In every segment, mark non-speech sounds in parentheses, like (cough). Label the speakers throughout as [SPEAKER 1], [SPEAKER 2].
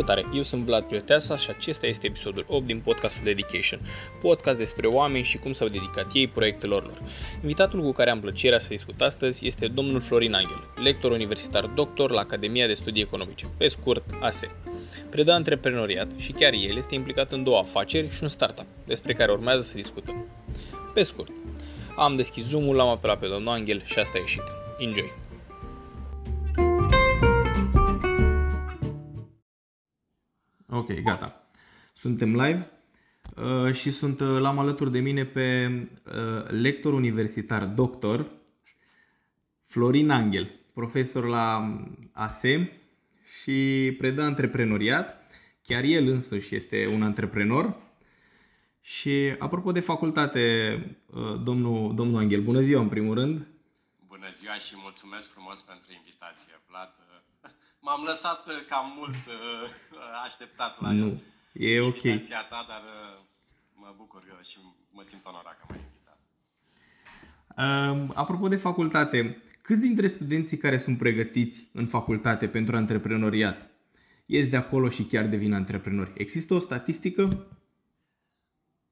[SPEAKER 1] Salutare, eu sunt Vlad Prioteasa și acesta este episodul 8 din podcastul Dedication, podcast despre oameni și cum s-au dedicat ei proiectelor lor. Invitatul cu care am plăcerea să discut astăzi este domnul Florin Angel, lector universitar doctor la Academia de Studii Economice, pe scurt ASE. Predă antreprenoriat și chiar el este implicat în două afaceri și un startup, despre care urmează să discutăm. Pe scurt, am deschis Zoom-ul, l-am apelat pe domnul Angel și asta a ieșit. Enjoy! Ok, gata. Suntem live uh, și sunt uh, l-am alături de mine pe uh, lector universitar, doctor Florin Angel, profesor la ASE și predă antreprenoriat. Chiar el însuși este un antreprenor. Și apropo de facultate, uh, domnul, domnul Angel, bună ziua în primul rând.
[SPEAKER 2] Bună ziua și mulțumesc frumos pentru invitație, Vlad. M-am lăsat uh, cam mult uh, așteptat la nu,
[SPEAKER 1] e
[SPEAKER 2] invitația ta, dar mă bucur și mă simt onorat că m-ai invitat.
[SPEAKER 1] Um, apropo de facultate, câți dintre studenții care sunt pregătiți în facultate pentru antreprenoriat ies de acolo și chiar devin antreprenori? Există o statistică?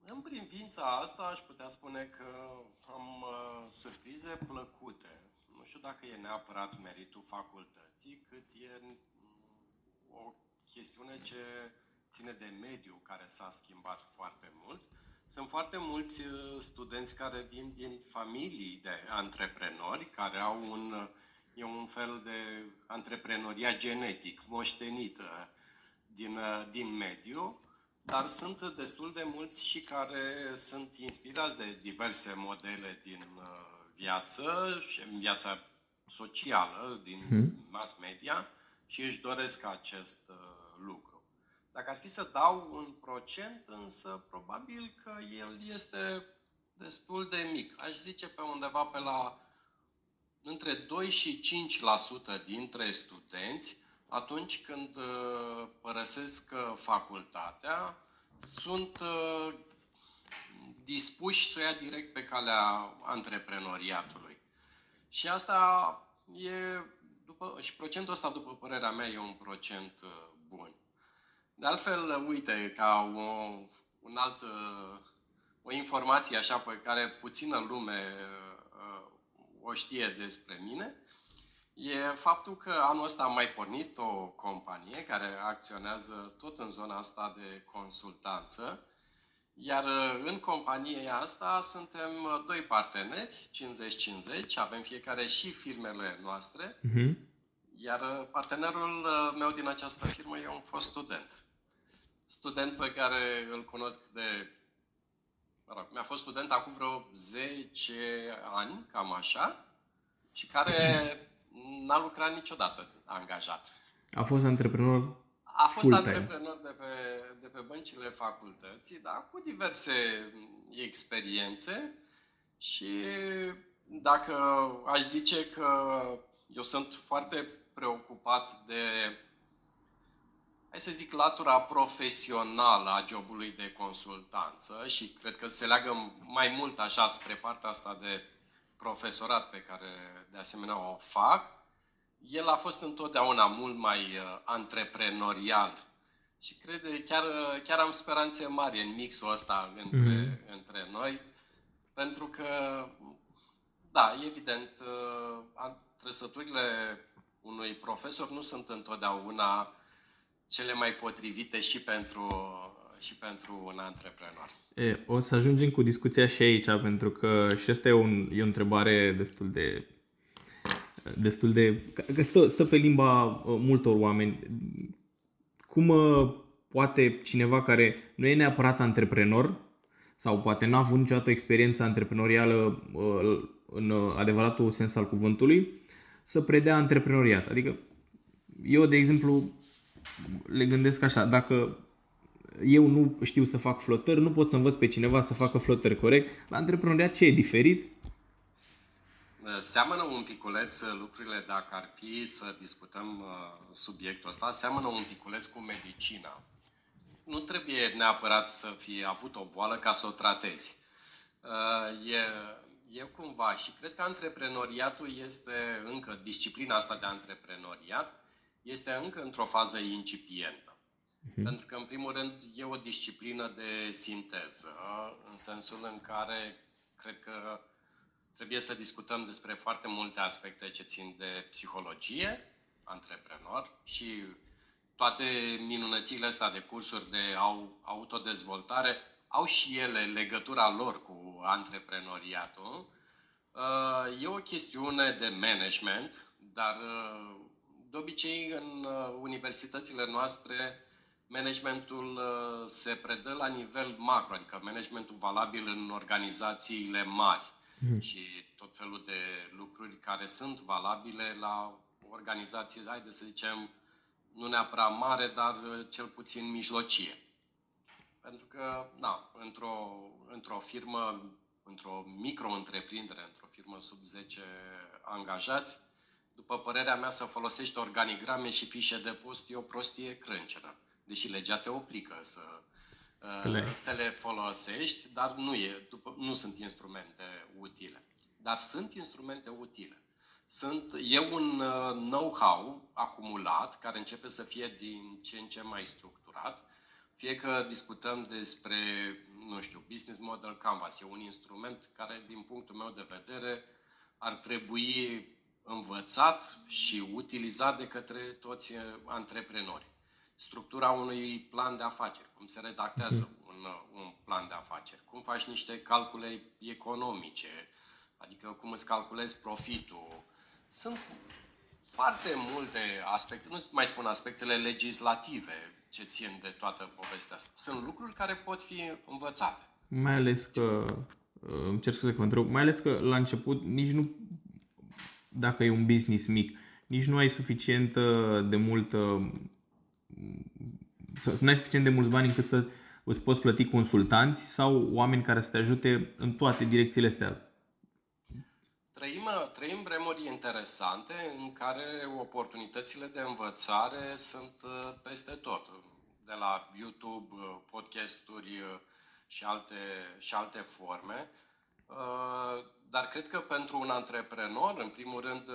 [SPEAKER 2] În privința asta aș putea spune că am uh, surprize plăcute. Nu știu dacă e neapărat meritul facultății, cât e mm, o chestiune ce ține de mediu care s-a schimbat foarte mult. Sunt foarte mulți uh, studenți care vin din familii de antreprenori, care au un, e un fel de antreprenoria genetic, moștenită din, uh, din mediu, dar sunt destul de mulți și care sunt inspirați de diverse modele din uh, viață și în viața socială, din hmm. mass media și își doresc acest lucru. Dacă ar fi să dau un procent, însă probabil că el este destul de mic. Aș zice pe undeva pe la între 2 și 5% dintre studenți, atunci când uh, părăsesc uh, facultatea, sunt uh, dispuși să o ia direct pe calea antreprenoriatului. Și asta e, după, și procentul ăsta, după părerea mea, e un procent bun. De altfel, uite, ca o, un alt, uh, o informație așa pe care puțină lume uh, o știe despre mine, e faptul că anul ăsta am mai pornit o companie care acționează tot în zona asta de consultanță, iar uh, în compania asta suntem doi parteneri, 50-50, avem fiecare și firmele noastre, uh-huh. iar partenerul meu din această firmă e un fost student student pe care îl cunosc de... Mă rog, mi-a fost student acum vreo 10 ani, cam așa, și care (clears throat) n-a lucrat niciodată angajat.
[SPEAKER 1] A fost antreprenor
[SPEAKER 2] A fost antreprenor de pe, de pe băncile facultății, dar cu diverse experiențe și dacă aș zice că eu sunt foarte preocupat de hai să zic, latura profesională a jobului de consultanță și cred că se leagă mai mult așa spre partea asta de profesorat pe care de asemenea o fac, el a fost întotdeauna mult mai uh, antreprenorial și cred că chiar, chiar am speranțe mari în mixul ăsta între, mm-hmm. între noi, pentru că, da, evident, uh, trăsăturile unui profesor nu sunt întotdeauna cele mai potrivite și pentru, și pentru un antreprenor.
[SPEAKER 1] E, o să ajungem cu discuția și aici, pentru că și asta e, un, e o întrebare destul de destul de... că stă, stă pe limba uh, multor oameni. Cum uh, poate cineva care nu e neapărat antreprenor sau poate n-a avut niciodată experiență antreprenorială uh, în adevăratul sens al cuvântului, să predea antreprenoriat. Adică eu, de exemplu, le gândesc așa, dacă eu nu știu să fac flotări, nu pot să învăț pe cineva să facă flotări corect. La antreprenoriat ce e diferit?
[SPEAKER 2] Seamănă un piculeț lucrurile, dacă ar fi să discutăm uh, subiectul ăsta, seamănă un piculeț cu medicina. Nu trebuie neapărat să fie avut o boală ca să o tratezi. Uh, e, e cumva și cred că antreprenoriatul este încă disciplina asta de antreprenoriat este încă într-o fază incipientă. Uh-huh. Pentru că, în primul rând, e o disciplină de sinteză, în sensul în care cred că trebuie să discutăm despre foarte multe aspecte ce țin de psihologie, antreprenor și toate minunățile astea de cursuri de autodezvoltare au și ele legătura lor cu antreprenoriatul. Uh, e o chestiune de management, dar uh, de obicei în uh, universitățile noastre managementul se predă la nivel macro, adică managementul valabil în organizațiile mari mm. și tot felul de lucruri care sunt valabile la organizație, haide să zicem, nu neapărat mare, dar cel puțin mijlocie. Pentru că, da, într-o, într-o firmă, într-o micro-întreprindere, într-o firmă sub 10 angajați, după părerea mea, să folosești organigrame și fișe de post e o prostie crâncenă. Deși legea te oblică să, le. să le folosești, dar nu, e, după, nu sunt instrumente utile. Dar sunt instrumente utile. Sunt, e un uh, know-how acumulat care începe să fie din ce în ce mai structurat fie că discutăm despre, nu știu, business model canvas, e un instrument care, din punctul meu de vedere, ar trebui învățat și utilizat de către toți antreprenori. Structura unui plan de afaceri, cum se redactează mhm. un, un plan de afaceri, cum faci niște calcule economice, adică cum îți calculezi profitul. Sunt foarte multe aspecte, nu mai spun aspectele legislative, ce țin de toată povestea asta. Sunt lucruri care pot fi învățate.
[SPEAKER 1] Mai ales că, îmi cer scuze că întreb, mai ales că la început nici nu, dacă e un business mic, nici nu ai suficient de mult, să nu ai suficient de mulți bani încât să îți poți plăti consultanți sau oameni care să te ajute în toate direcțiile astea
[SPEAKER 2] Trăim, trăim vremuri interesante în care oportunitățile de învățare sunt uh, peste tot. De la YouTube, uh, podcasturi uh, și alte, și alte forme. Dar cred că pentru un antreprenor, în primul rând,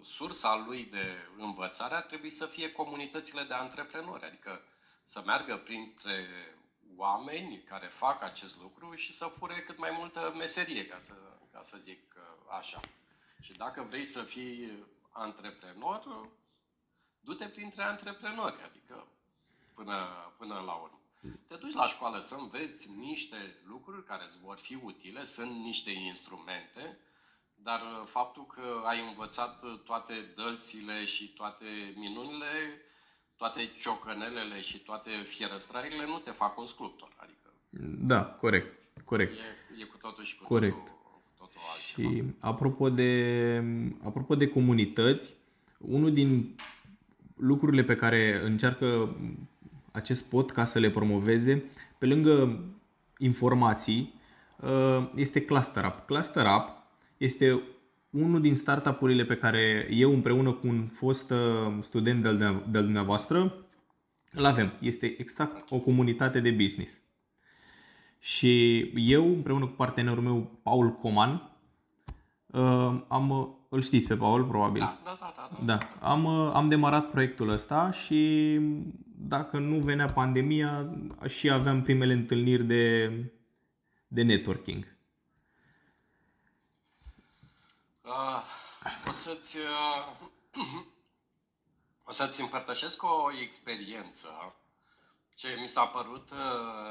[SPEAKER 2] sursa lui de învățare ar trebui să fie comunitățile de antreprenori, adică să meargă printre oameni care fac acest lucru și să fure cât mai multă meserie, ca să, ca să zic așa. Și dacă vrei să fii antreprenor, du-te printre antreprenori, adică până, până la urmă. Te duci la școală să înveți niște lucruri care îți vor fi utile, sunt niște instrumente, dar faptul că ai învățat toate dălțile și toate minunile, toate ciocănelele și toate fierăstrările nu te fac un sculptor. Adică
[SPEAKER 1] da, corect. Corect.
[SPEAKER 2] E, e cu totul și cu
[SPEAKER 1] corect.
[SPEAKER 2] totul totul
[SPEAKER 1] altceva. Și apropo de, apropo de comunități, unul din lucrurile pe care încearcă acest pod ca să le promoveze, pe lângă informații, uh, este Cluster Up. Cluster Up este unul din startup-urile pe care eu împreună cu un fost uh, student de-al dumneavoastră îl avem. Este exact o comunitate de business. Și eu, împreună cu partenerul meu, Paul Coman, uh, am, îl știți pe Paul, probabil.
[SPEAKER 2] Da, da, da. da,
[SPEAKER 1] da. da. Am, uh, am demarat proiectul ăsta și dacă nu venea pandemia, și aveam primele întâlniri de, de networking.
[SPEAKER 2] Uh, o să-ți, uh, o să-ți împărtășesc o experiență ce mi s-a părut uh,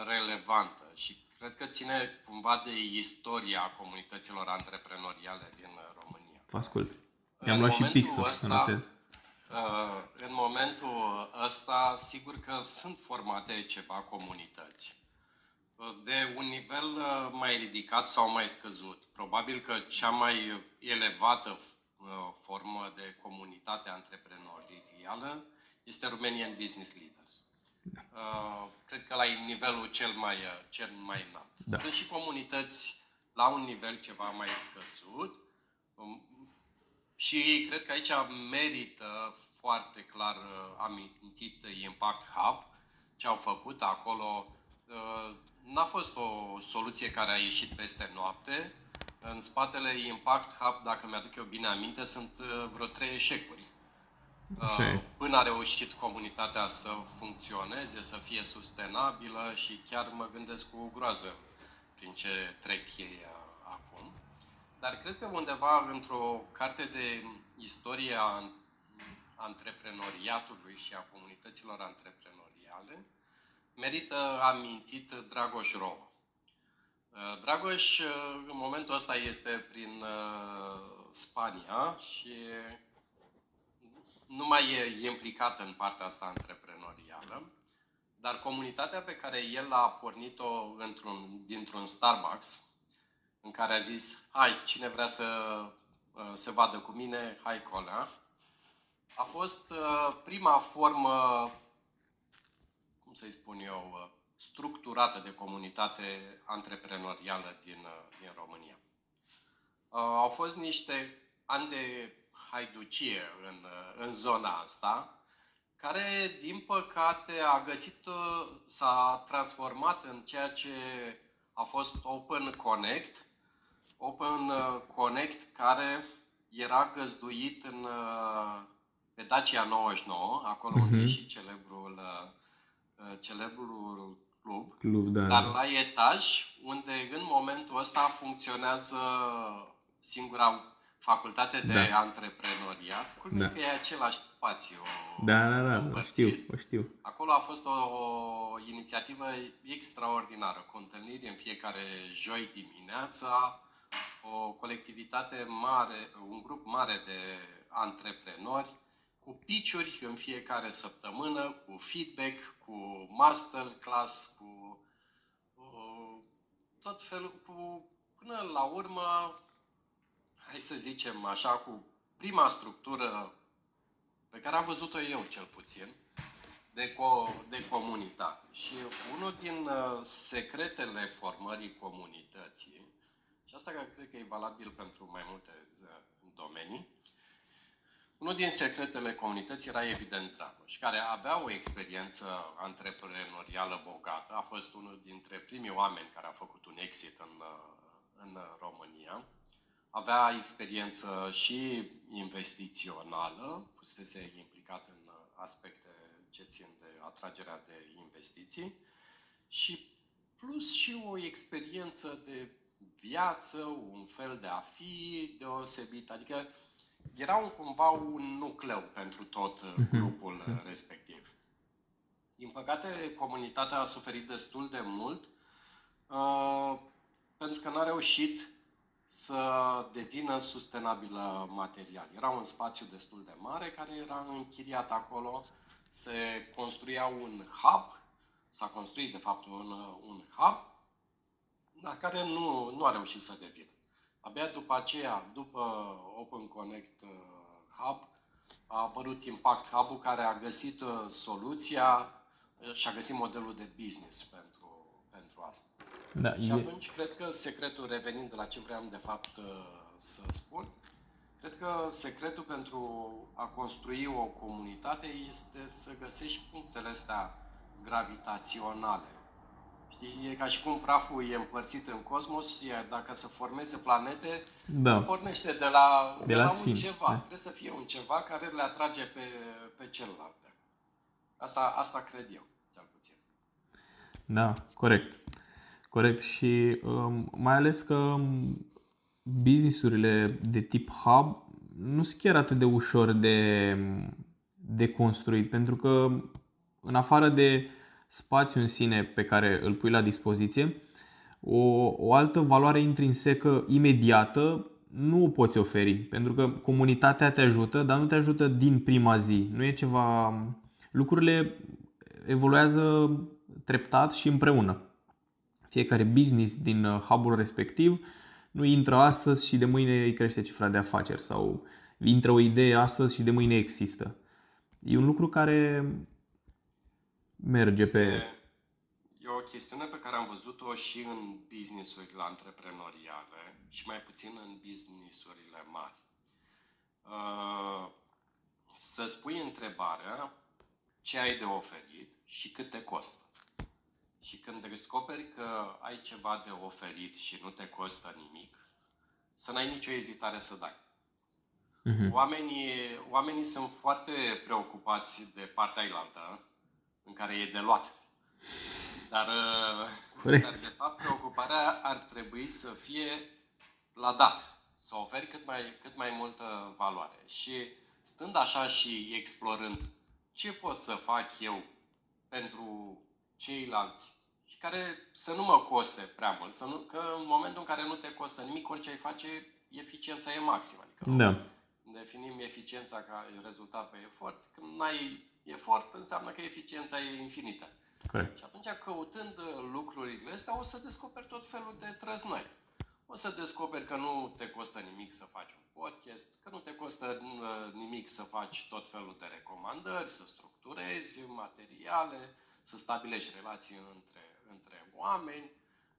[SPEAKER 2] relevantă și cred că ține cumva de istoria comunităților antreprenoriale din România.
[SPEAKER 1] Vă ascult. I-am luat și pixul ăsta,
[SPEAKER 2] uh, În momentul ăsta, sigur că sunt formate ceva comunități uh, de un nivel mai ridicat sau mai scăzut. Probabil că cea mai elevată formă de comunitate antreprenorială este Romanian Business Leaders. Da. Uh, cred că la nivelul cel mai, uh, cel mai înalt. Da. Sunt și comunități la un nivel ceva mai scăzut um, și cred că aici merită foarte clar uh, amintit Impact Hub, ce au făcut acolo. N-a fost o soluție care a ieșit peste noapte. În spatele Impact Hub, dacă mi-aduc eu bine aminte, sunt vreo trei eșecuri
[SPEAKER 1] Așa e.
[SPEAKER 2] până a reușit comunitatea să funcționeze, să fie sustenabilă și chiar mă gândesc cu groază prin ce trec ei uh, acum. Dar cred că undeva într-o carte de istorie a antreprenoriatului și a comunităților antreprenoriale, merită amintit Dragoș Rouă. Uh, Dragoș, uh, în momentul ăsta, este prin Spania și nu mai e implicat în partea asta antreprenorială, dar comunitatea pe care el a pornit-o într-un, dintr-un Starbucks, în care a zis, hai, cine vrea să uh, se vadă cu mine, hai colea, a fost uh, prima formă, cum să-i spun eu, uh, structurată de comunitate antreprenorială din, din România. Au fost niște ani de haiducie în, în zona asta, care, din păcate, a găsit, s-a transformat în ceea ce a fost Open Connect, Open Connect care era găzduit în, pe Dacia 99, acolo uh-huh. unde e mhm. și celebrul, celebrul club,
[SPEAKER 1] club da,
[SPEAKER 2] dar
[SPEAKER 1] da.
[SPEAKER 2] la etaj, unde în momentul ăsta funcționează singura facultate de da. antreprenoriat, cu da. că e același spațiu.
[SPEAKER 1] Da, da, da, o știu, o știu.
[SPEAKER 2] Acolo a fost o, o inițiativă extraordinară, cu întâlniri în fiecare joi dimineața, o colectivitate mare, un grup mare de antreprenori, cu piciuri în fiecare săptămână, cu feedback, cu masterclass, cu, cu tot felul, cu, până la urmă hai să zicem așa, cu prima structură pe care am văzut-o eu cel puțin, de, co- de comunitate. Și unul din uh, secretele formării comunității, și asta cred că e valabil pentru mai multe uh, domenii, unul din secretele comunității era evident Dragoș, care avea o experiență antreprenorială bogată, a fost unul dintre primii oameni care a făcut un exit în, uh, în România, avea experiență și investițională, fusese implicat în aspecte ce țin de atragerea de investiții și plus și o experiență de viață, un fel de a fi deosebit, adică era un, cumva un nucleu pentru tot mhm. grupul uh, respectiv. Din păcate, comunitatea a suferit destul de mult uh, pentru că n-a reușit să devină sustenabilă material. Era un spațiu destul de mare care era închiriat acolo, se construia un hub, s-a construit de fapt un, un hub, dar care nu, nu a reușit să devină. Abia după aceea, după Open Connect uh, Hub, a apărut Impact Hub-ul care a găsit uh, soluția uh, și a găsit modelul de business pentru, pentru asta. Da, și e... atunci cred că secretul, revenind de la ce vreau de fapt uh, să spun, cred că secretul pentru a construi o comunitate este să găsești punctele astea gravitaționale. Știi? E ca și cum praful e împărțit în cosmos, și dacă să formeze planete, da. se pornește de la, de, de la, la un ceva. Da. Trebuie să fie un ceva care le atrage pe, pe celelalte. Asta, asta cred eu, cel puțin.
[SPEAKER 1] Da, corect. Corect și um, mai ales că um, businessurile de tip hub nu sunt chiar atât de ușor de, de construit, pentru că în afară de spațiu în sine pe care îl pui la dispoziție, o, o altă valoare intrinsecă imediată nu o poți oferi, pentru că comunitatea te ajută, dar nu te ajută din prima zi. Nu e ceva. Lucrurile evoluează treptat și împreună fiecare business din uh, hub-ul respectiv nu intră astăzi și de mâine îi crește cifra de afaceri sau intră o idee astăzi și de mâine există. E un lucru care merge pe...
[SPEAKER 2] E o chestiune pe care am văzut-o și în businessurile antreprenoriale și mai puțin în businessurile mari. Uh, să spui întrebarea ce ai de oferit și cât te costă. Și când descoperi că ai ceva de oferit și nu te costă nimic, să n-ai nicio ezitare să dai. Uh-huh. Oamenii, oamenii sunt foarte preocupați de partea ailaltă, în care e de luat. Dar, uh, dar, de fapt, preocuparea ar trebui să fie la dat, să oferi cât mai, cât mai multă valoare. Și stând așa și explorând ce pot să fac eu pentru ceilalți și care să nu mă coste prea mult, să nu, că în momentul în care nu te costă nimic, orice ai face, eficiența e maximă. Adică
[SPEAKER 1] da.
[SPEAKER 2] definim eficiența ca rezultat pe efort. Când n-ai efort, înseamnă că eficiența e infinită.
[SPEAKER 1] Corect.
[SPEAKER 2] Și atunci, căutând lucrurile astea, o să descoperi tot felul de trăznăi. O să descoperi că nu te costă nimic să faci un podcast, că nu te costă uh, nimic să faci tot felul de recomandări, să structurezi materiale, să stabilești relații între, între oameni.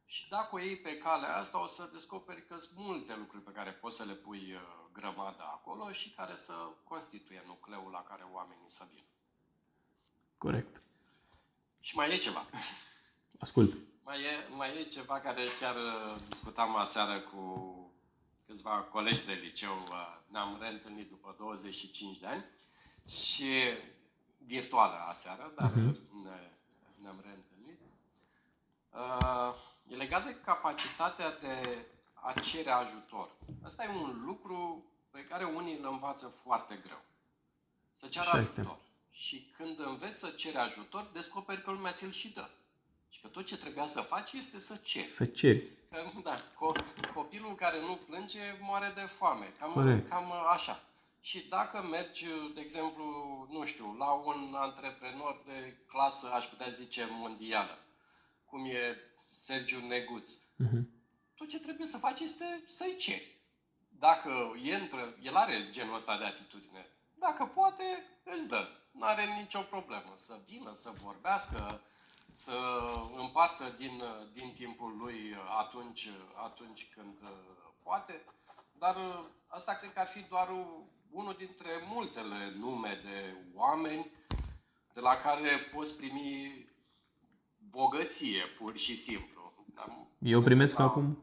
[SPEAKER 2] Și dacă o iei pe calea asta, o să descoperi că sunt multe lucruri pe care poți să le pui uh, grămadă acolo și care să constituie nucleul la care oamenii să vină.
[SPEAKER 1] Corect.
[SPEAKER 2] Și mai e ceva.
[SPEAKER 1] Ascult.
[SPEAKER 2] Mai e, mai e ceva care chiar uh, discutam aseară cu câțiva colegi de liceu. Uh, ne-am reîntâlnit după 25 de ani și virtuală aseară, dar uh-huh. ne, ne-am reîntâlnit. Uh, e legat de capacitatea de a cere ajutor. Asta e un lucru pe care unii îl învață foarte greu. Să ceară ajutor. Este. Și când înveți să ceri ajutor, descoperi că lumea ți-l și dă. Și că tot ce trebuia să faci este să ceri.
[SPEAKER 1] Să ceri.
[SPEAKER 2] Că, da, copilul care nu plânge moare de foame. Cam, cam așa. Și dacă mergi, de exemplu, nu știu, la un antreprenor de clasă, aș putea zice, mondială, cum e Sergiu Neguț, uh-huh. tot ce trebuie să faci este să-i ceri. Dacă e între, el are genul ăsta de atitudine, dacă poate, îți dă. Nu are nicio problemă să vină, să vorbească, să împartă din, din timpul lui atunci, atunci când poate. Dar asta cred că ar fi doar unul dintre multele nume de oameni de la care poți primi bogăție, pur și simplu.
[SPEAKER 1] Eu primesc la... acum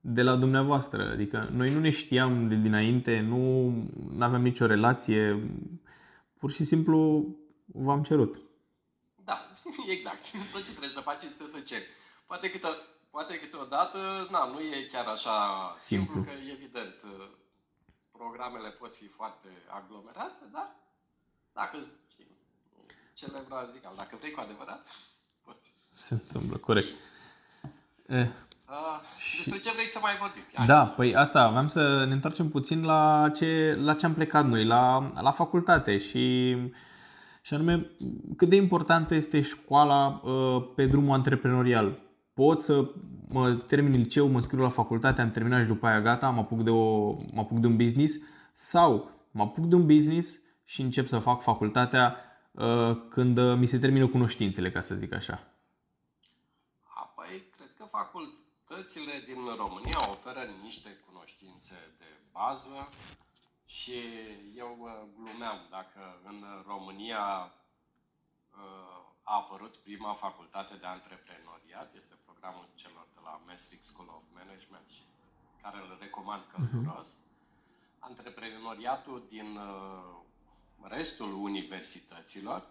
[SPEAKER 1] de la dumneavoastră. Adică noi nu ne știam de dinainte, nu aveam nicio relație. Pur și simplu v-am cerut.
[SPEAKER 2] Da, (laughs) exact. Tot ce trebuie să faci este să ceri. Poate, câte, poate câteodată, na, nu e chiar așa simplu, simplu că evident programele pot fi foarte aglomerate, dar dacă știi, celebra zic, dacă vrei cu adevărat, poți.
[SPEAKER 1] Se întâmplă, corect.
[SPEAKER 2] Eh. Uh, despre ce vrei să mai vorbim? Hai
[SPEAKER 1] da, să... păi asta, aveam să ne întoarcem puțin la ce, la ce am plecat noi, la, la facultate și, și anume cât de importantă este școala uh, pe drumul antreprenorial. Pot să mă termin liceu, mă scriu la facultate, am terminat și după aia gata, mă apuc de, o, mă apuc de un business sau mă apuc de un business și încep să fac facultatea uh, când uh, mi se termină cunoștințele, ca să zic așa.
[SPEAKER 2] Păi, cred că facultățile din România oferă niște cunoștințe de bază și eu uh, glumeam dacă în România a apărut prima facultate de antreprenoriat, este programul celor de la Maastricht School of Management și care îl recomand călduros. Uh-huh. Antreprenoriatul din uh, restul universităților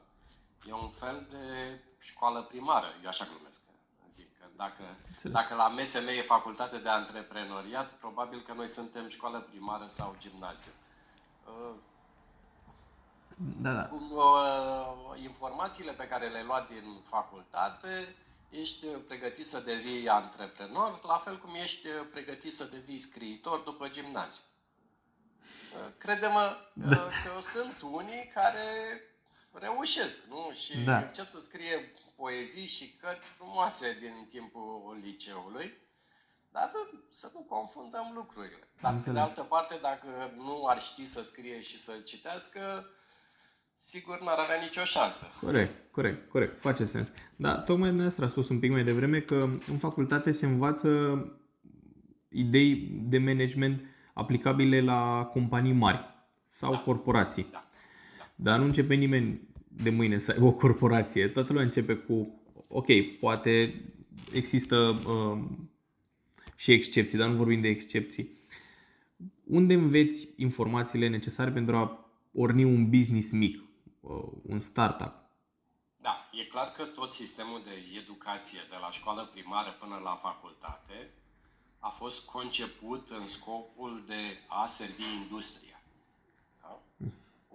[SPEAKER 2] e un fel de școală primară, eu așa glumesc. Zic că dacă, dacă la MSM e facultate de antreprenoriat, probabil că noi suntem școală primară sau gimnaziu. Uh,
[SPEAKER 1] da, da.
[SPEAKER 2] Cum uh, informațiile pe care le-ai luat din facultate, ești pregătit să devii antreprenor, la fel cum ești pregătit să devii scriitor după gimnaziu. Uh, crede-mă da. că sunt unii care reușesc, nu? Și da. încep să scrie poezii și cărți frumoase din timpul liceului, dar să nu confundăm lucrurile. Dar, pe de altă parte, dacă nu ar ști să scrie și să citească, sigur n-ar avea nicio șansă.
[SPEAKER 1] Corect, corect, corect. Face sens. Da, tocmai dumneavoastră a spus un pic mai devreme că în facultate se învață idei de management aplicabile la companii mari sau da. corporații. Da. Da. Dar nu începe nimeni de mâine să aibă o corporație. Toată lumea începe cu, ok, poate există uh, și excepții, dar nu vorbim de excepții. unde înveți informațiile necesare pentru a orni un business mic, uh, un startup?
[SPEAKER 2] Da, e clar că tot sistemul de educație de la școală primară până la facultate a fost conceput în scopul de a servi industria.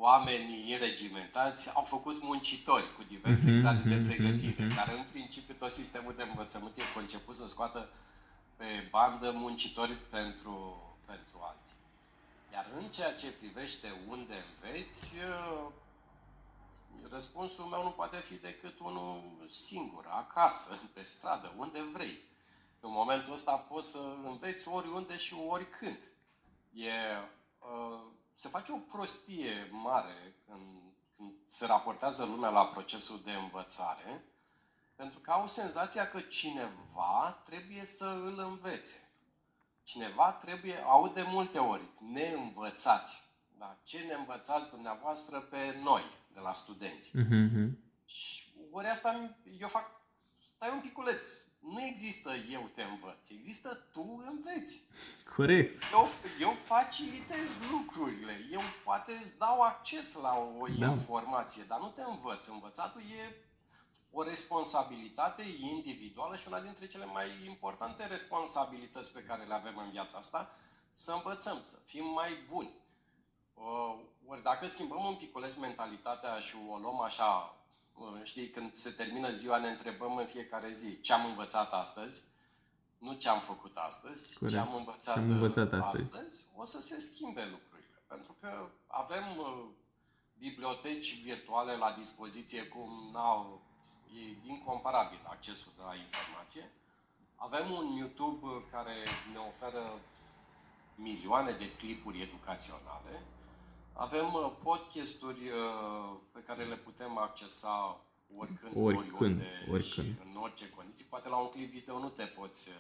[SPEAKER 2] Da? Oamenii înregimentați au făcut muncitori cu diverse uh-huh, grade de pregătire, uh-huh. dar în principiu tot sistemul de învățământ e conceput să scoată pe bandă muncitori pentru, pentru alții. Iar în ceea ce privește unde înveți, răspunsul meu nu poate fi decât unul singur, acasă, pe stradă, unde vrei. În momentul ăsta poți să înveți oriunde și oricând. E, uh, se face o prostie mare când, când se raportează lumea la procesul de învățare, pentru că au senzația că cineva trebuie să îl învețe. Cineva trebuie, au de multe ori, neînvățați. Da? Ce ne învățați dumneavoastră pe noi, de la studenți? Uh-huh. Și ori asta eu fac stai un piculeț, nu există eu te învăț, există tu înveți.
[SPEAKER 1] Corect.
[SPEAKER 2] Eu, eu facilitez lucrurile, eu poate îți dau acces la o da. informație, dar nu te învăț. Învățatul e o responsabilitate individuală și una dintre cele mai importante responsabilități pe care le avem în viața asta, să învățăm, să fim mai buni. Uh, ori dacă schimbăm un piculeț mentalitatea și o luăm așa Știi, când se termină ziua, ne întrebăm în fiecare zi ce am învățat astăzi, nu ce am făcut astăzi, Corect. ce am învățat, am învățat astăzi. astăzi, o să se schimbe lucrurile. Pentru că avem uh, biblioteci virtuale la dispoziție cum n-au, e incomparabil accesul la informație. Avem un YouTube care ne oferă milioane de clipuri educaționale avem uh, podcasturi uh, pe care le putem accesa oricând, oricând oriunde oricând. și în orice condiții. Poate la un clip video nu te poți uh,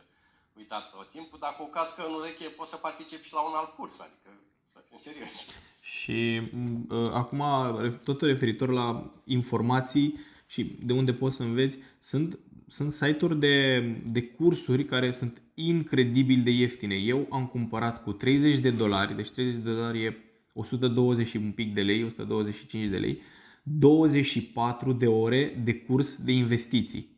[SPEAKER 2] uita tot timpul, dar cu o cască în ureche poți să participi și la un alt curs, adică să fim serios.
[SPEAKER 1] Și uh, acum, tot referitor la informații și de unde poți să înveți, sunt, sunt site-uri de, de cursuri care sunt incredibil de ieftine. Eu am cumpărat cu 30 de dolari, deci 30 de dolari e 120 și un pic de lei, 125 de lei, 24 de ore de curs de investiții.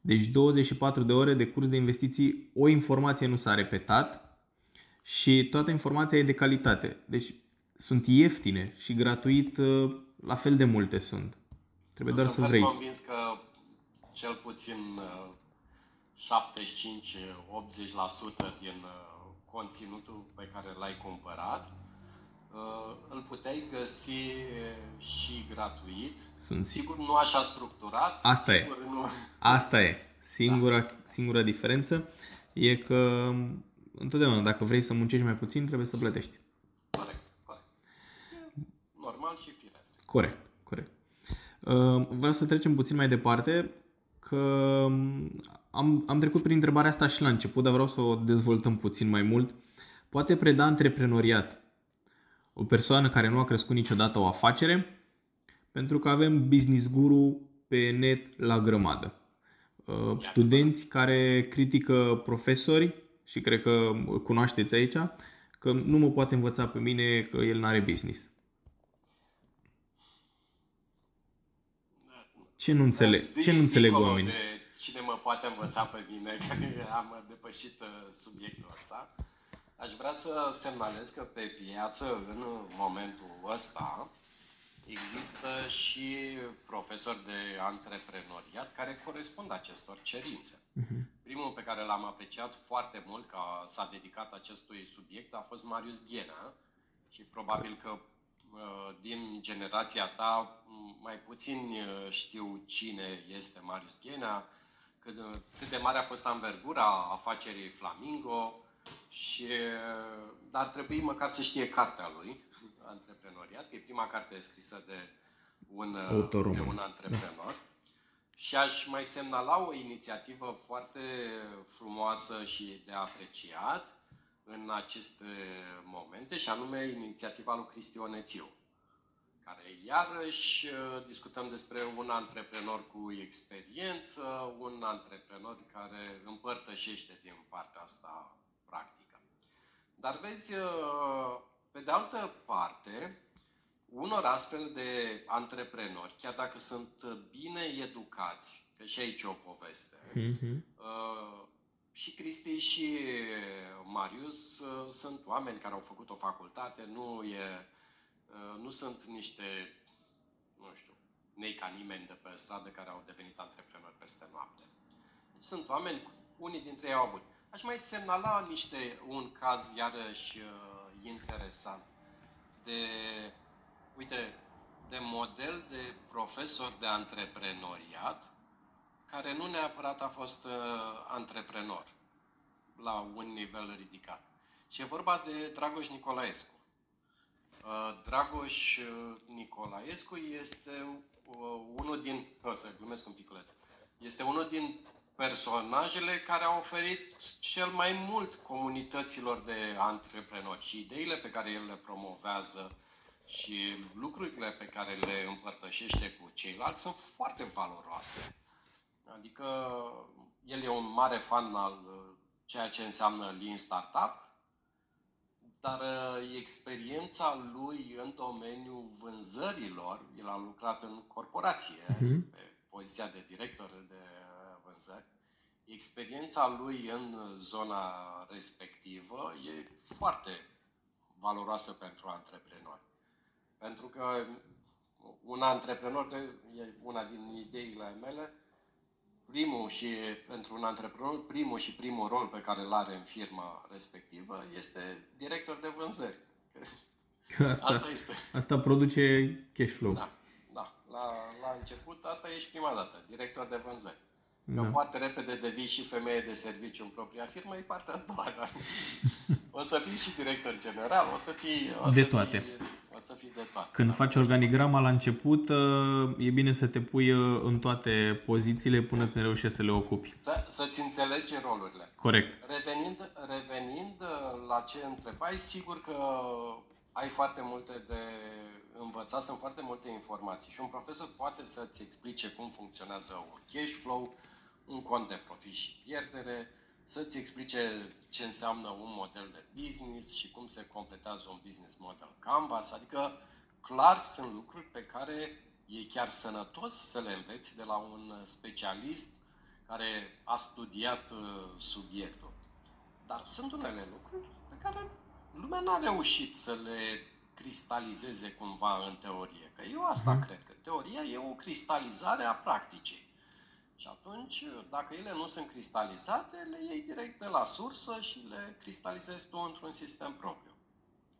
[SPEAKER 1] Deci 24 de ore de curs de investiții, o informație nu s-a repetat și toată informația e de calitate. Deci sunt ieftine și gratuit uh, la fel de multe sunt. Trebuie doar să vrei.
[SPEAKER 2] Sunt convins că cel puțin 75-80% uh, din uh, conținutul pe care l-ai cumpărat Uh, îl puteai găsi și gratuit. Sunt sigur nu așa structurat.
[SPEAKER 1] Asta
[SPEAKER 2] sigur
[SPEAKER 1] e. Nu... Asta e. Singura, da. singura diferență e că întotdeauna dacă vrei să muncești mai puțin, trebuie să plătești.
[SPEAKER 2] Corect, corect. E normal și firesc.
[SPEAKER 1] Corect, corect. Uh, vreau să trecem puțin mai departe că am, am trecut prin întrebarea asta și la început, dar vreau să o dezvoltăm puțin mai mult. Poate preda antreprenoriat o persoană care nu a crescut niciodată o afacere, pentru că avem business guru pe net la grămadă. Uh, studenți care critică profesori și cred că cunoașteți aici că nu mă poate învăța pe mine că el nu are business. Ce nu înțeleg, ce nu înțeleg oamenii? De
[SPEAKER 2] cine mă poate învăța pe mine, (laughs) că am depășit uh, subiectul ăsta. Aș vrea să semnalez că pe piață, în momentul ăsta, există și profesori de antreprenoriat care corespund acestor cerințe. Uh-huh. Primul pe care l-am apreciat foarte mult că s-a dedicat acestui subiect a fost Marius Ghena și probabil că uh, din generația ta mai puțin uh, știu cine este Marius Ghena, cât, cât de mare a fost anvergura afacerii Flamingo, și, dar ar trebui măcar să știe cartea lui, Antreprenoriat, că e prima carte scrisă de un, Autor de un antreprenor. Da. Și aș mai semnala o inițiativă foarte frumoasă și de apreciat în aceste momente, și anume inițiativa lui Cristi Onețiu, care iarăși discutăm despre un antreprenor cu experiență, un antreprenor care împărtășește din partea asta practică. Dar vezi, uh, pe de altă parte, unor astfel de antreprenori, chiar dacă sunt bine educați, că și aici e o poveste,
[SPEAKER 1] Mhm.
[SPEAKER 2] uh, și Cristi și Marius uh, sunt oameni care au făcut o facultate, nu, e, uh, nu sunt niște, nu știu, nei ca nimeni de pe stradă care au devenit antreprenori peste noapte. Deci sunt oameni, unii dintre ei au avut. Aș mai semnala niște, un caz iarăși uh, interesant de, uite, de model de profesor de antreprenoriat care nu neapărat a fost uh, antreprenor la un nivel ridicat. Și e vorba de Dragoș Nicolaescu. Uh, Dragoș uh, Nicolaescu este uh, unul din, o să glumesc un piculeț, este unul din personajele care au oferit cel mai mult comunităților de antreprenori și ideile pe care el le promovează și lucrurile pe care le împărtășește cu ceilalți sunt foarte valoroase. Adică el e un mare fan al uh, ceea ce înseamnă Lean Startup, dar uh, experiența lui în domeniul vânzărilor, el a lucrat în corporație,
[SPEAKER 1] Mhm.
[SPEAKER 2] pe poziția de director de uh, vânzări, experiența lui în zona respectivă e foarte valoroasă pentru antreprenori. Pentru că un antreprenor, de, e una din ideile mele, primul și pentru un antreprenor, primul și primul rol pe care îl are în firma respectivă este director de vânzări.
[SPEAKER 1] Că (laughs) asta,
[SPEAKER 2] Asta este.
[SPEAKER 1] asta produce cash flow.
[SPEAKER 2] Da, da. La, la început, asta e și prima dată, director de vânzări. Că
[SPEAKER 1] Da.
[SPEAKER 2] foarte repede devii și femeie de serviciu în propria firmă, e partea a doua, dar o să fii și director general, o să fii... O
[SPEAKER 1] De
[SPEAKER 2] să
[SPEAKER 1] toate.
[SPEAKER 2] Fii, o să fii de toate.
[SPEAKER 1] Când
[SPEAKER 2] da.
[SPEAKER 1] faci organigrama la început, uh, e bine să te pui uh, în toate pozițiile până când reușești să le ocupi.
[SPEAKER 2] Să, să-ți înțelegi rolurile.
[SPEAKER 1] Corect.
[SPEAKER 2] Revenind, revenind uh, la ce întrebai, sigur că ai foarte multe de învățat, sunt foarte multe informații și un profesor poate să-ți explice cum funcționează un cash flow, un cont de profit și pierdere, să-ți explice ce înseamnă un model de business și cum se completează un business model Canvas, adică clar sunt lucruri pe care e chiar sănătos să le înveți de la un specialist care a studiat uh, subiectul. Dar sunt unele lucruri pe care lumea n-a reușit să le cristalizeze cumva în teorie. Că eu asta
[SPEAKER 1] Mhm.
[SPEAKER 2] cred, că teoria e o cristalizare a practicii. Și atunci, dacă ele nu sunt cristalizate, le iei direct de la sursă și le cristalizezi tu într-un sistem propriu.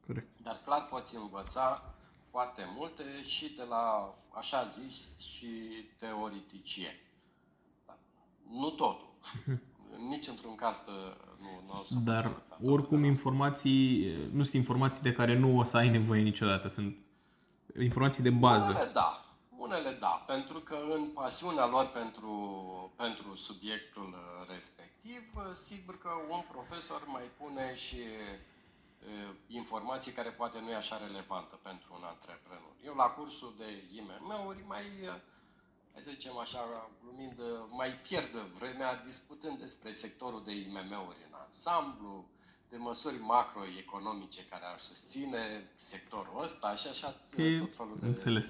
[SPEAKER 1] Corect.
[SPEAKER 2] Dar clar poți învăța foarte multe și de la, așa zis, și teoreticieni. Dar nu totul. (laughs) Nici într-un caz tă- nu, nu o să poți
[SPEAKER 1] Dar
[SPEAKER 2] învăța totul
[SPEAKER 1] oricum
[SPEAKER 2] de la-
[SPEAKER 1] informații, nu sunt informații de care nu o să ai nevoie niciodată. Sunt informații de bază.
[SPEAKER 2] Unele da, unele da, pentru că în pasiunea lor pentru, pentru subiectul uh, respectiv, uh, sigur că un profesor mai pune și uh, informații care poate nu e așa relevantă pentru un antreprenor. Eu la cursul de IMM-uri mai, uh, hai să zicem așa, glumind, uh, mai pierd vremea discutând despre sectorul de IMM-uri în ansamblu, de măsuri macroeconomice care ar susține sectorul ăsta și așa
[SPEAKER 1] E,
[SPEAKER 2] tot felul de,
[SPEAKER 1] înțeles.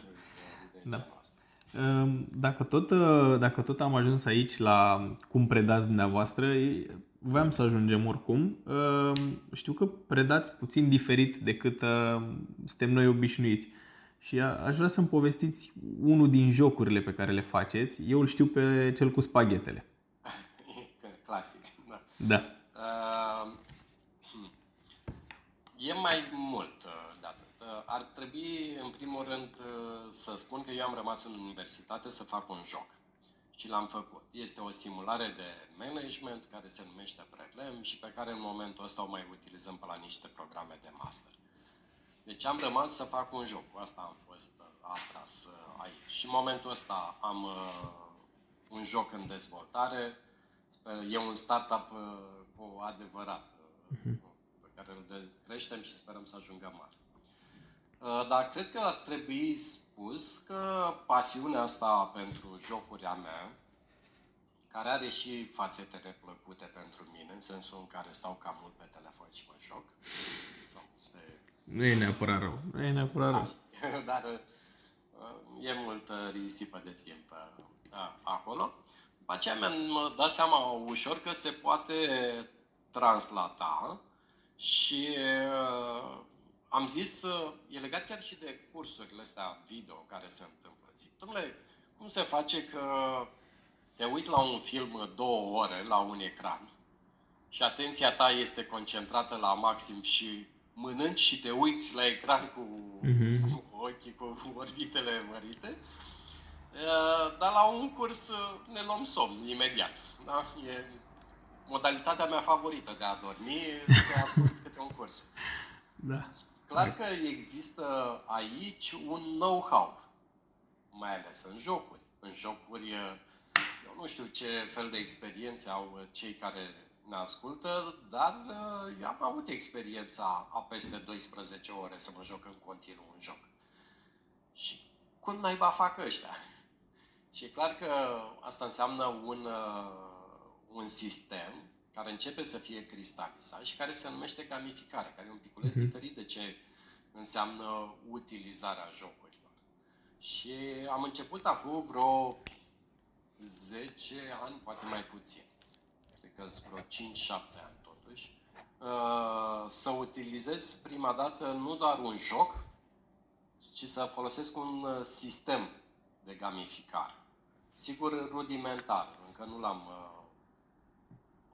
[SPEAKER 2] De, de
[SPEAKER 1] Da.
[SPEAKER 2] genul ăsta.
[SPEAKER 1] Ehm, Dacă tot, uh, dacă tot am ajuns aici la cum predați dumneavoastră, e- voiam să ajungem oricum. Ehm, Știu că predați puțin diferit decât uh, suntem noi obișnuiți. Și a- aș vrea să-mi povestiți unul din jocurile pe care le faceți. Eu îl știu pe cel cu spaghetele.
[SPEAKER 2] E (laughs) clasic. Da.
[SPEAKER 1] Da.
[SPEAKER 2] Uh, hmm. E mai mult uh, de atât. Uh, Ar trebui, în primul rând, uh, să spun că eu am rămas în universitate să fac un joc. Și l-am făcut. Este o simulare de management care se numește Prelem și pe care în momentul ăsta o mai utilizăm pe la niște programe de master. Deci am rămas să fac un joc. Cu asta am fost uh, atras uh, aici. Și în momentul ăsta am uh, un joc în dezvoltare. Sper, e un startup uh, cu adevărat uh, pe care îl de- creștem și sperăm să ajungă mare. Uh, Dar cred că ar trebui spus că pasiunea asta pentru jocuri a mea, care are și fațete neplăcute pentru mine, în sensul în care stau cam mult pe telefon și mă joc. Sau pe...
[SPEAKER 1] Nu e neapărat rău. Nu e neapărat rău. (laughs)
[SPEAKER 2] Dar uh, e multă risipă de timp uh, acolo. După aceea mi-am dat seama ușor că se poate translata și uh, am zis, uh, e legat chiar și de cursurile astea video care se întâmplă. Zic, domnule, cum se face că te uiți la un film două ore la un ecran și atenția ta este concentrată la maxim și mănânci și te uiți la ecran cu mm-hmm. ochii, cu orbitele mărite, uh, dar la un curs uh, ne luăm somn imediat. Da? E modalitatea mea favorită de a dormi, să ascult câte un curs.
[SPEAKER 1] Da.
[SPEAKER 2] Clar că există aici un know-how, mai ales în jocuri. În jocuri, eu nu știu ce fel de experiențe au cei care ne ascultă, dar eu am avut experiența a peste 12 ore să mă joc în continuu un joc. Și cum naiba fac ăștia? (laughs) Și e clar că asta înseamnă un, un sistem care începe să fie cristalizat și care se numește gamificare, care e un piculeț uh-huh. diferit de ce înseamnă utilizarea jocurilor. Și am început acum vreo 10 ani, poate mai puțin, cred că vreo 5-7 ani totuși, uh, să utilizez prima dată nu doar un joc, ci să folosesc un uh, sistem de gamificare. Sigur, rudimentar, încă nu l-am uh,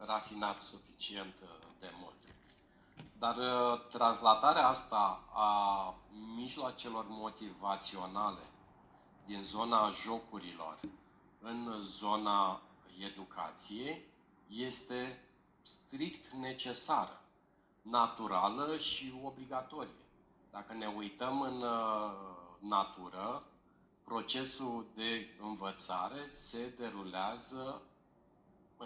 [SPEAKER 2] rafinat suficient uh, de mult. Dar uh, translatarea asta a mijloacelor motivaționale din zona jocurilor în zona educației este strict necesară, naturală și obligatorie. Dacă ne uităm în uh, natură, procesul de învățare se derulează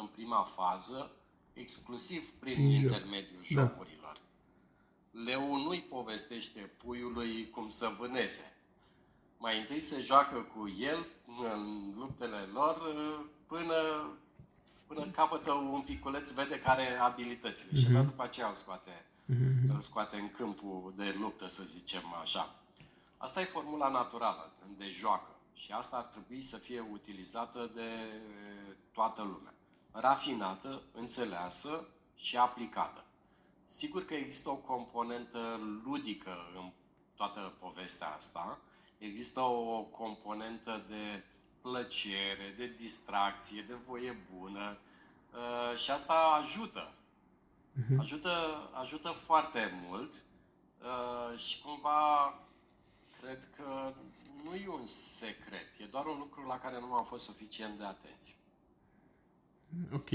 [SPEAKER 2] în prima fază exclusiv prin Joc. intermediul da. jocurilor. Leu nu-i povestește puiului cum să vâneze. Mai întâi se joacă cu el în luptele lor până, până capătă un piculeț, vede care are abilitățile mm-hmm. și mhm. după aceea îl scoate, mm-hmm. îl scoate în câmpul de luptă, să zicem așa. Asta e formula naturală, de joacă. Și asta ar trebui să fie utilizată de toată lumea rafinată, înțeleasă și aplicată. Sigur că există o componentă ludică în toată povestea asta, există o componentă de plăcere, de distracție, de voie bună uh, și asta ajută. Mhm. Ajută, ajută foarte mult uh, și cumva cred că nu e un secret, e doar un lucru la care nu am fost suficient de atenți.
[SPEAKER 1] Ok.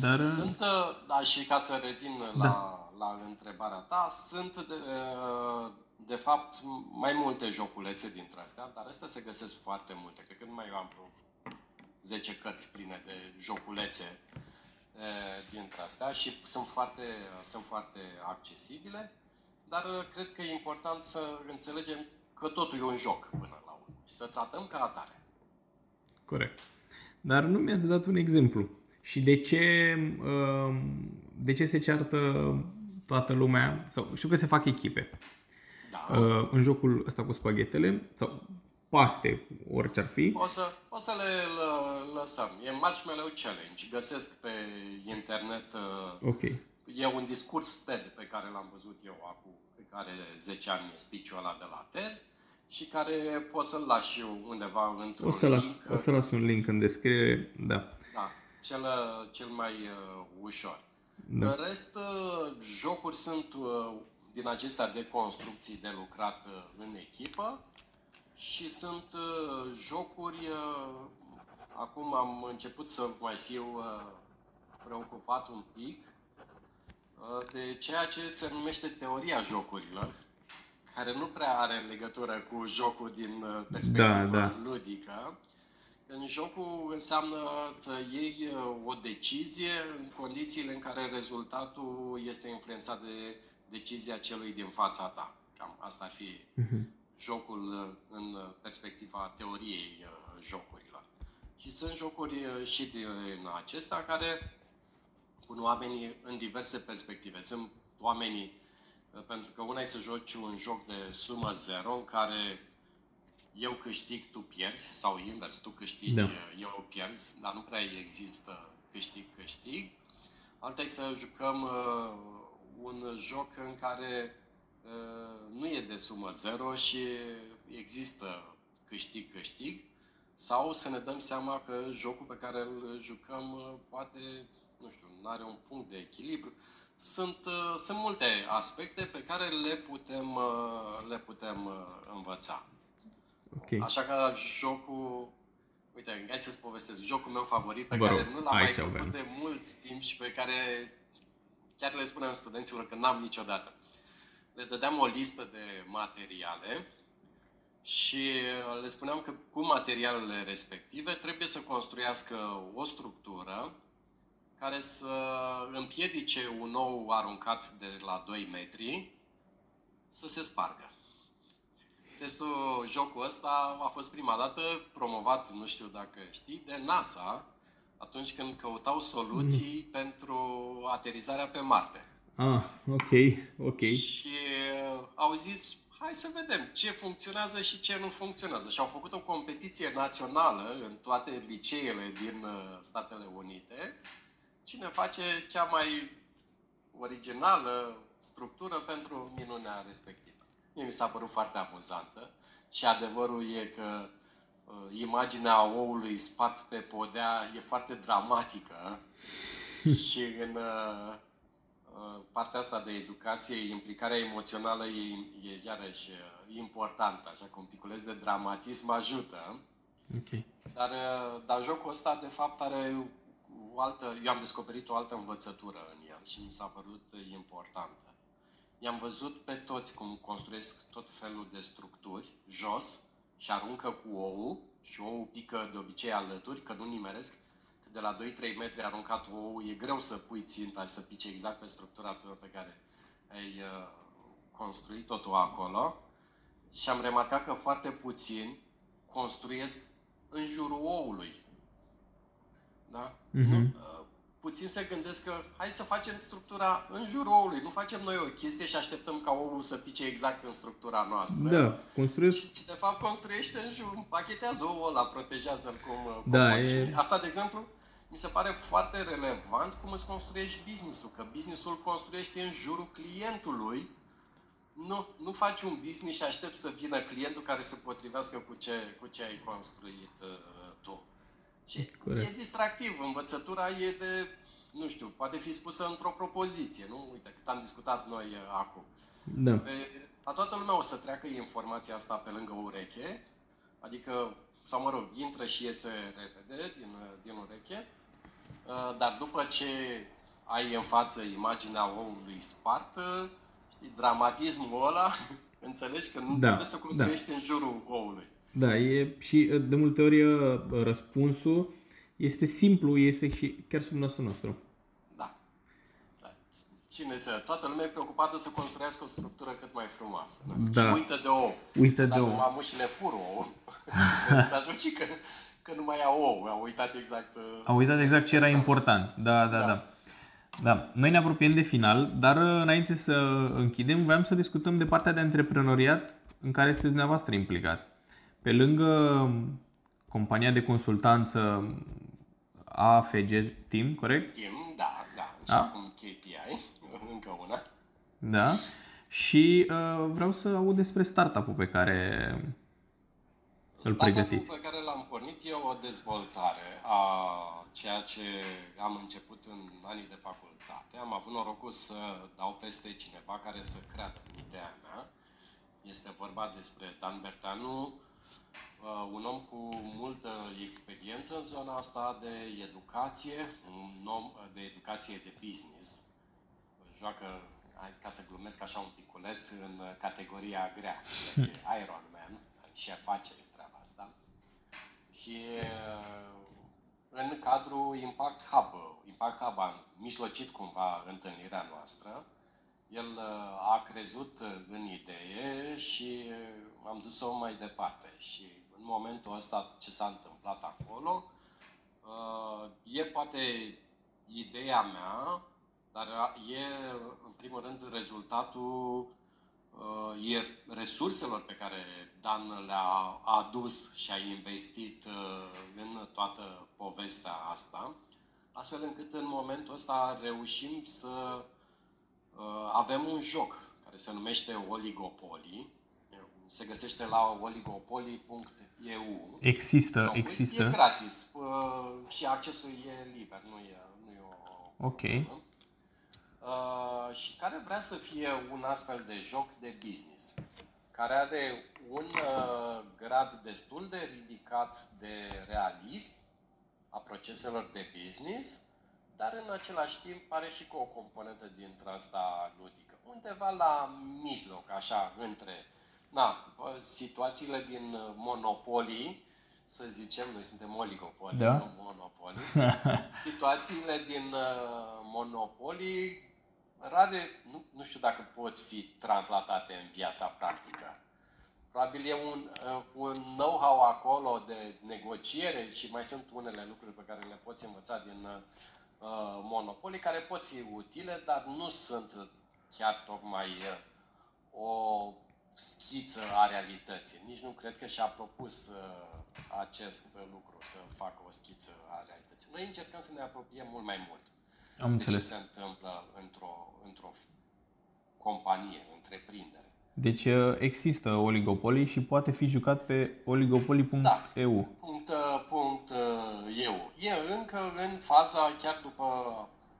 [SPEAKER 1] Dar...
[SPEAKER 2] Sunt, uh, da, și ca să revin da. la, la întrebarea ta, sunt de, uh, de fapt mai multe joculețe dintre astea, dar astea se găsesc foarte multe. Cred că nu mai am vreo 10 cărți pline de joculețe uh, dintre astea și sunt foarte, sunt foarte accesibile, dar cred că e important să înțelegem că totul e un joc până la urmă și să tratăm ca atare.
[SPEAKER 1] Corect. Dar nu mi-ați dat un exemplu. Și de ce, um, de ce se ceartă toată lumea? Sau știu că se fac echipe. Da. Uh, în jocul ăsta cu spaghetele sau paste, orice ar fi.
[SPEAKER 2] O să, o să le lăsăm. E Marshmallow Challenge. Găsesc pe internet. Uh,
[SPEAKER 1] ok.
[SPEAKER 2] E un discurs TED pe care l-am văzut eu acum, pe care 10 ani speech-ul ăla de la TED și care poți să-l lași eu undeva într-un
[SPEAKER 1] o să link. Las, o să las un link în descriere, da.
[SPEAKER 2] Da, cel, cel mai uh, ușor. Da. În rest, uh, jocuri sunt uh, din acestea de construcții de lucrat uh, în echipă și sunt uh, jocuri, uh, acum am început să mai fiu uh, preocupat un pic, uh, de ceea ce se numește teoria jocurilor care nu prea are legătură cu jocul din uh, perspectivă da, da. ludică. În jocul înseamnă să iei uh, o decizie în condițiile în care rezultatul este influențat de decizia celui din fața ta. Cam asta ar fi uh-huh. jocul uh, în perspectiva teoriei jocurilor. Și sunt jocuri uh, și din acestea care pun oamenii în diverse perspective. Sunt oamenii, uh, pentru că una e să joci un joc de sumă zero în care eu câștig, tu pierzi, sau invers, tu câștigi,
[SPEAKER 1] Da.
[SPEAKER 2] eu pierd, dar nu prea există câștig-câștig. Alta e să jucăm uh, un joc în care uh, nu e de sumă zero și există câștig-câștig, sau să ne dăm seama că jocul pe care îl jucăm uh, poate, nu știu, nu are un punct de echilibru. Sunt, uh, sunt multe aspecte pe care le putem, uh, le putem uh, învăța.
[SPEAKER 1] Ok.
[SPEAKER 2] Așa că jocul, uite, hai să-ți povestesc, jocul meu favorit pe
[SPEAKER 1] Vă
[SPEAKER 2] care
[SPEAKER 1] rog,
[SPEAKER 2] nu l-am mai
[SPEAKER 1] aici
[SPEAKER 2] făcut
[SPEAKER 1] avem.
[SPEAKER 2] de mult timp și pe care chiar le spuneam studenților că n-am niciodată. Le dădeam o listă de materiale și le spuneam că cu materialele respective trebuie să construiască o structură care să împiedice un ou aruncat de la 2 metri să se spargă. Testul, jocul ăsta a fost prima dată promovat, nu știu dacă știi, de NASA atunci când căutau soluții mm. pentru aterizarea pe Marte.
[SPEAKER 1] Ah, ok, ok.
[SPEAKER 2] Și uh, au zis, hai să vedem ce funcționează și ce nu funcționează. Și au făcut o competiție națională în toate liceele din uh, Statele Unite. Cine face cea mai originală structură pentru minunea respectivă. Mie mi s-a părut foarte amuzantă și adevărul e că uh, imaginea oului spart pe podea e foarte dramatică (laughs) și în uh, uh, partea asta de educație, implicarea emoțională e, e iarăși uh, importantă, așa că un piculeț de dramatism ajută.
[SPEAKER 1] Ok.
[SPEAKER 2] Dar, uh, dar jocul ăsta, de fapt, are o altă... Eu am descoperit o altă învățătură în el și mi s-a părut uh, importantă. I-am văzut pe toți cum construiesc tot felul de structuri jos și aruncă cu ou și ou pică de obicei alături, că nu nimeresc, că de la 2-3 metri aruncat ou e greu să pui ținta și să pice exact pe structura ta pe care ai uh, construit totul acolo. Și am remarcat că foarte puțini construiesc în jurul oului. Da?
[SPEAKER 1] Mhm.
[SPEAKER 2] Nu, uh, puțin se gândesc că hai să facem structura în jurul oului. Nu facem noi o chestie și așteptăm ca oul să pice exact în structura noastră.
[SPEAKER 1] Da, construiesc
[SPEAKER 2] Și de fapt construiește în jur, pachetează oul ăla, protejează-l cum, cum
[SPEAKER 1] Da,
[SPEAKER 2] poți.
[SPEAKER 1] e-
[SPEAKER 2] Și Asta, de exemplu, mi se pare foarte relevant cum îți construiești business-ul, că business-ul construiești în jurul clientului. Nu, nu faci un business și aștepți să vină clientul care să potrivească cu ce, cu ce ai construit uh, tu. Și
[SPEAKER 1] Corect.
[SPEAKER 2] e distractiv. Învățătura e de, nu știu, poate fi spusă într-o propoziție, nu? Uite, cât am discutat noi uh, acum.
[SPEAKER 1] Da.
[SPEAKER 2] Pe, la toată lumea o să treacă informația asta pe lângă ureche, adică, sau mă rog, intră și iese repede din, din ureche, Uh, dar după ce ai în față imaginea omului spart, uh, știi, dramatismul ăla, (laughs) înțelegi că nu
[SPEAKER 1] Da,
[SPEAKER 2] trebuie să construiești în jurul oului.
[SPEAKER 1] Da, e și uh, de multe ori uh, răspunsul este simplu, este și chiar sub nasul nostru.
[SPEAKER 2] Da. da. Cine să... Toată lumea e preocupată să construiască o structură cât mai frumoasă.
[SPEAKER 1] Da.
[SPEAKER 2] Și uită de ou.
[SPEAKER 1] Uită de
[SPEAKER 2] Dacă
[SPEAKER 1] ou.
[SPEAKER 2] mamușile fură ou, (laughs) la sfârșit că, că nu mai au ou. Au uitat exact... uh,
[SPEAKER 1] Au uitat exact ce era important. Da, da,
[SPEAKER 2] Da.
[SPEAKER 1] da. Da, noi ne apropiem de final, dar uh, înainte să închidem, voiam să discutăm de partea de antreprenoriat în care sunteți dumneavoastră implicat. Pe lângă um, compania de consultanță AFG Team, corect?
[SPEAKER 2] Tim, da, da. Și
[SPEAKER 1] Da?
[SPEAKER 2] acum KPI, (laughs) încă una.
[SPEAKER 1] Da. Și uh, vreau să aud despre startup-ul pe care îl
[SPEAKER 2] Startup-ul
[SPEAKER 1] pregătiți.
[SPEAKER 2] pe care l-am pornit e o dezvoltare a ceea ce am început în anii de facultate. Am avut norocul să dau peste cineva care să creadă în ideea mea. Este vorba despre Dan Bertanu, uh, un om cu multă experiență în zona asta de educație, un om de educație de business. Joacă, hai, ca să glumesc așa un piculeț, în categoria grea, e Iron Man și face treaba asta. Și uh, în cadrul Impact Hub, Impact Hub a mijlocit cumva întâlnirea noastră, el uh, a crezut în idee și uh, am dus-o mai departe. Și în momentul ăsta ce s-a întâmplat acolo, Uh, e poate ideea mea, dar e în primul rând rezultatul uh, e resurselor pe care Dan le-a adus și a investit uh, în toată povestea asta, astfel încât în momentul ăsta reușim să avem un joc care se numește Oligopoly, se găsește la oligopoli.eu.
[SPEAKER 1] Există, Sau, există.
[SPEAKER 2] E gratis și accesul e liber, nu e, nu e o
[SPEAKER 1] Ok.
[SPEAKER 2] Problemă. Uh, și care vrea să fie un astfel de joc de business, care are un uh, grad destul de ridicat de realism a proceselor de business, dar în același timp are și cu o componentă dintre asta ludică. Undeva la mijloc, așa, între na, situațiile din uh, monopolii, să zicem, noi suntem oligopoli,
[SPEAKER 1] da?
[SPEAKER 2] nu monopolii, (laughs) situațiile din uh, monopolii rare, nu, nu știu dacă pot fi translatate în viața practică. Probabil e un, uh, un know-how acolo de negociere și mai sunt unele lucruri pe care le poți învăța din uh, monopolii care pot fi utile, dar nu sunt chiar tocmai uh, o schiță a realității. Nici nu cred că și-a propus uh, acest lucru, să facă o schiță a realității. Noi încercăm să ne apropiem mult mai mult
[SPEAKER 1] Am
[SPEAKER 2] de
[SPEAKER 1] înțeles.
[SPEAKER 2] ce se întâmplă într-o, într-o companie, întreprindere.
[SPEAKER 1] Deci uh, există Oligopoly și poate fi jucat pe oligopoly.eu.
[SPEAKER 2] Da. Punct, uh, punct uh, eu. E încă în faza, chiar după,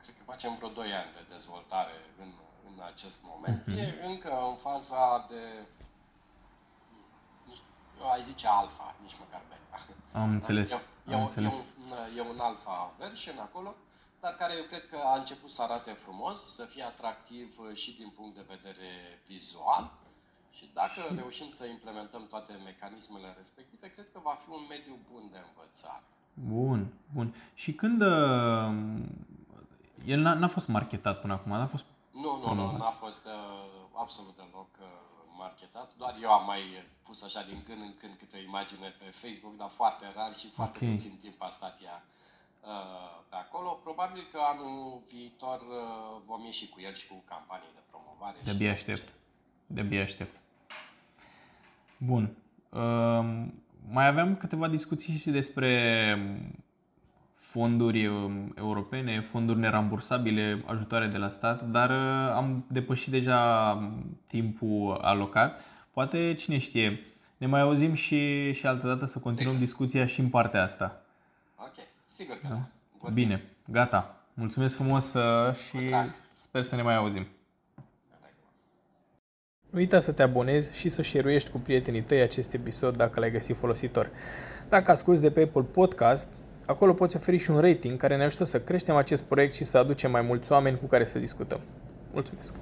[SPEAKER 2] cred că facem vreo 2 ani de dezvoltare în în acest moment. Mm-hmm. E încă în faza de, nici, ai zice alfa, nici măcar beta.
[SPEAKER 1] Am înțeles.
[SPEAKER 2] E, e,
[SPEAKER 1] Am
[SPEAKER 2] e,
[SPEAKER 1] înțeles.
[SPEAKER 2] un, e un alfa version acolo, dar care eu cred că a început să arate frumos, să fie atractiv și din punct de vedere vizual. Și dacă reușim să implementăm toate mecanismele respective, cred că va fi un mediu bun de învățare.
[SPEAKER 1] Bun, bun. Și când uh, el n-a, n-a fost marketat până acum, n-a fost
[SPEAKER 2] Nu, nu,
[SPEAKER 1] Promovat.
[SPEAKER 2] nu, n-a fost uh, absolut deloc uh, marketat. Doar eu am mai pus așa din când în când câte o imagine pe Facebook, dar foarte rar și foarte
[SPEAKER 1] Ok.
[SPEAKER 2] puțin timp a stat ea uh, pe acolo. Probabil că anul viitor uh, vom ieși cu el și cu campanii de promovare. și
[SPEAKER 1] De-abia
[SPEAKER 2] tot
[SPEAKER 1] aștept.
[SPEAKER 2] ce-
[SPEAKER 1] De-abia aștept. Bun. Um, mai aveam câteva discuții și despre fonduri um, europene, fonduri nerambursabile, ajutoare de la stat, dar uh, am depășit deja um, timpul alocat. Poate, cine știe, ne mai auzim și, și altă dată să continuăm discuția și în partea asta.
[SPEAKER 2] Ok, sigur că da. Vorbim.
[SPEAKER 1] Bine, gata. Mulțumesc frumos uh, și
[SPEAKER 2] Cu drag.
[SPEAKER 1] sper să ne mai auzim.
[SPEAKER 2] Gata.
[SPEAKER 1] Nu uita să te abonezi și să share cu prietenii tăi acest episod dacă l-ai găsit folositor. Dacă asculti de pe Apple Podcast, acolo poți oferi și un rating care ne ajută să creștem acest proiect și să aducem mai mulți oameni cu care să discutăm. Mulțumesc!